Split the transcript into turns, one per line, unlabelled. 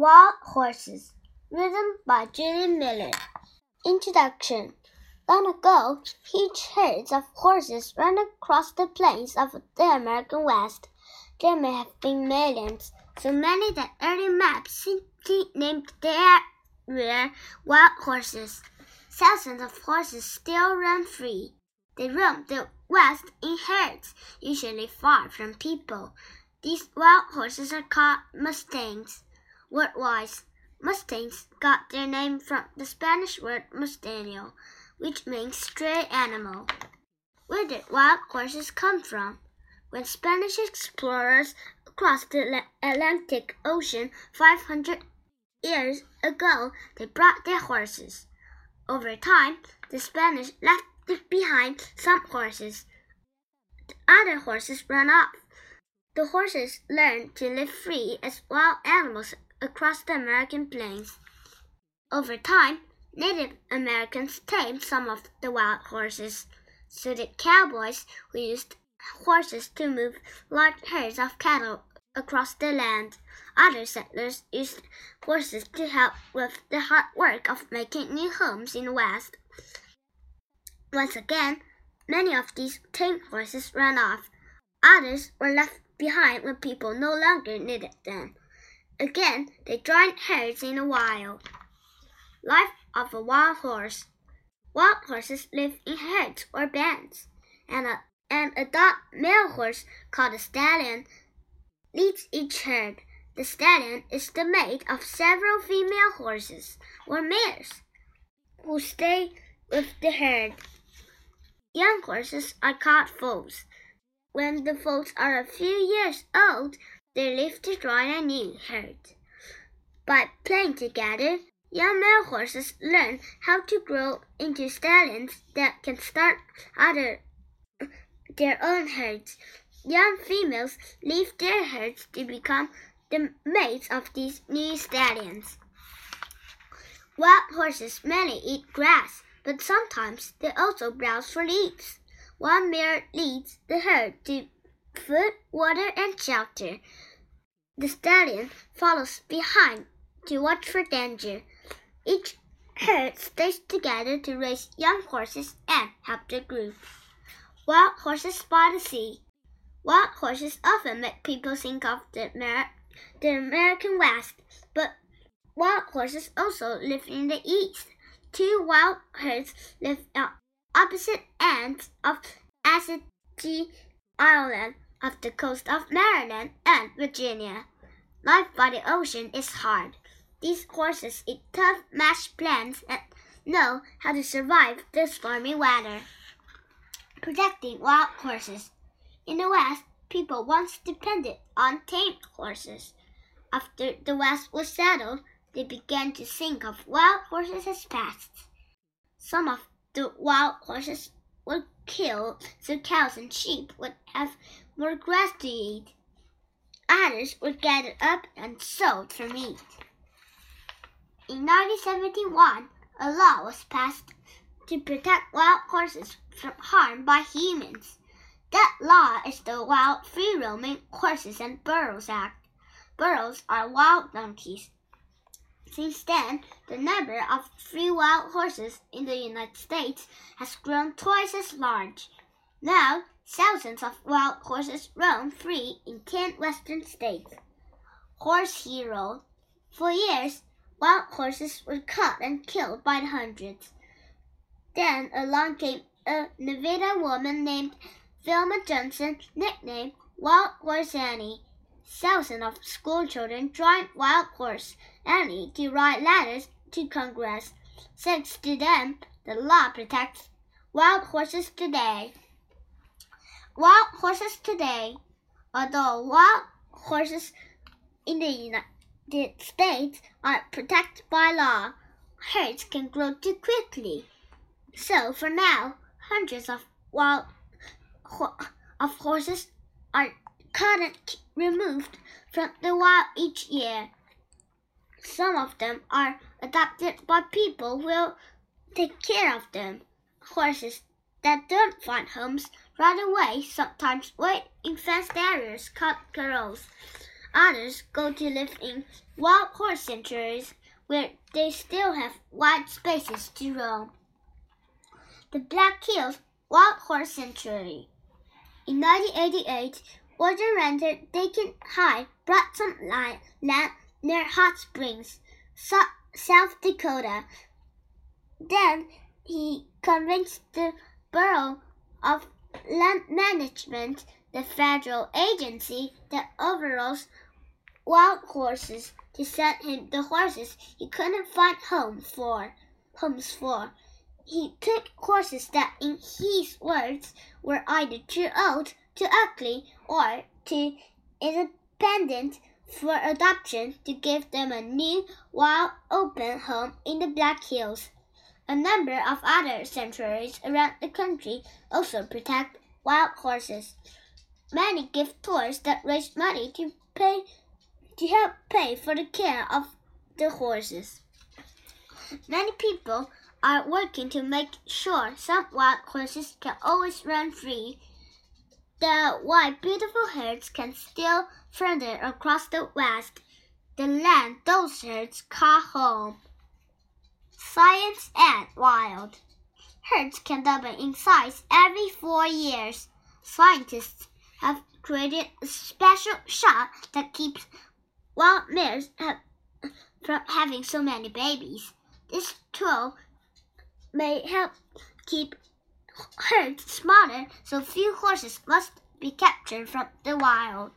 Wild Horses, written by Julie Miller. Introduction Long ago, huge herds of horses ran across the plains of the American West. There may have been millions, so many that early maps simply named their area wild horses. Thousands of horses still run free. They roam the west in herds, usually far from people. These wild horses are called mustangs. Word-wise, mustangs got their name from the Spanish word mesteño, which means stray animal. Where did wild horses come from? When Spanish explorers crossed the Atlantic Ocean 500 years ago, they brought their horses. Over time, the Spanish left behind some horses. The other horses ran off. The horses learned to live free as wild animals across the American plains. Over time, Native Americans tamed some of the wild horses. So did cowboys who used horses to move large herds of cattle across the land. Other settlers used horses to help with the hard work of making new homes in the West. Once again, many of these tame horses ran off. Others were left behind when people no longer needed them. Again, they joined herds in the wild. Life of a wild horse. Wild horses live in herds or bands, and a, an adult male horse called a stallion leads each herd. The stallion is the mate of several female horses or mares who stay with the herd. Young horses are called foals. When the foals are a few years old, they to join a new herd. By playing together, young male horses learn how to grow into stallions that can start other their own herds. Young females leave their herds to become the mates of these new stallions. Wild horses mainly eat grass but sometimes they also browse for leaves. One mare leads the herd to food, water, and shelter. The stallion follows behind to watch for danger. Each herd stays together to raise young horses and help the group. Wild horses by the sea. Wild horses often make people think of the, Amer the American West, but wild horses also live in the East. Two wild herds live on opposite ends of Assateague Island off the coast of Maryland and Virginia. Life by the ocean is hard. These horses eat tough mashed plants and know how to survive the stormy weather. Protecting wild horses. In the West, people once depended on tamed horses. After the West was settled, they began to think of wild horses as pests. Some of the wild horses were killed so cows and sheep would have more grass to eat. Others were gathered up and sold for meat. In 1971, a law was passed to protect wild horses from harm by humans. That law is the Wild Free Roaming Horses and Burros Act. Burros are wild donkeys since then, the number of free wild horses in the United States has grown twice as large. Now, thousands of wild horses roam free in 10 western states. Horse Hero. For years, wild horses were caught and killed by the hundreds. Then along came a Nevada woman named Velma Johnston, nicknamed Wild Horse Annie. Thousands of schoolchildren joined Wild Horse Annie to write letters to Congress. Thanks to them, the law protects wild horses today. Wild horses today, although wild horses in the United States are protected by law, herds can grow too quickly. So for now, hundreds of wild ho of horses are and removed from the wild each year. Some of them are adopted by people who will take care of them. Horses that don't find homes right away sometimes wait in fenced areas called corrals. Others go to live in wild horse sanctuaries where they still have wide spaces to roam. The Black Hills Wild Horse Sanctuary. In 1988, Warden Ranger Dayton Hyde brought some land near Hot Springs, South Dakota. Then he convinced the Bureau of Land Management, the federal agency that overalls wild horses, to send him the horses he couldn't find home for, homes for. He took horses that, in his words, were either too old, too ugly, or too independent for adoption to give them a new, wild, open home in the Black Hills. A number of other sanctuaries around the country also protect wild horses. Many give tours that raise money to pay to help pay for the care of the horses. Many people are working to make sure some wild horses can always run free. The white beautiful herds can still further across the west, the land those herds call home. Science and wild. Herds can double in size every four years. Scientists have created a special shot that keeps wild mares from having so many babies. This tool may help keep herds smaller so few horses must be captured from the wild.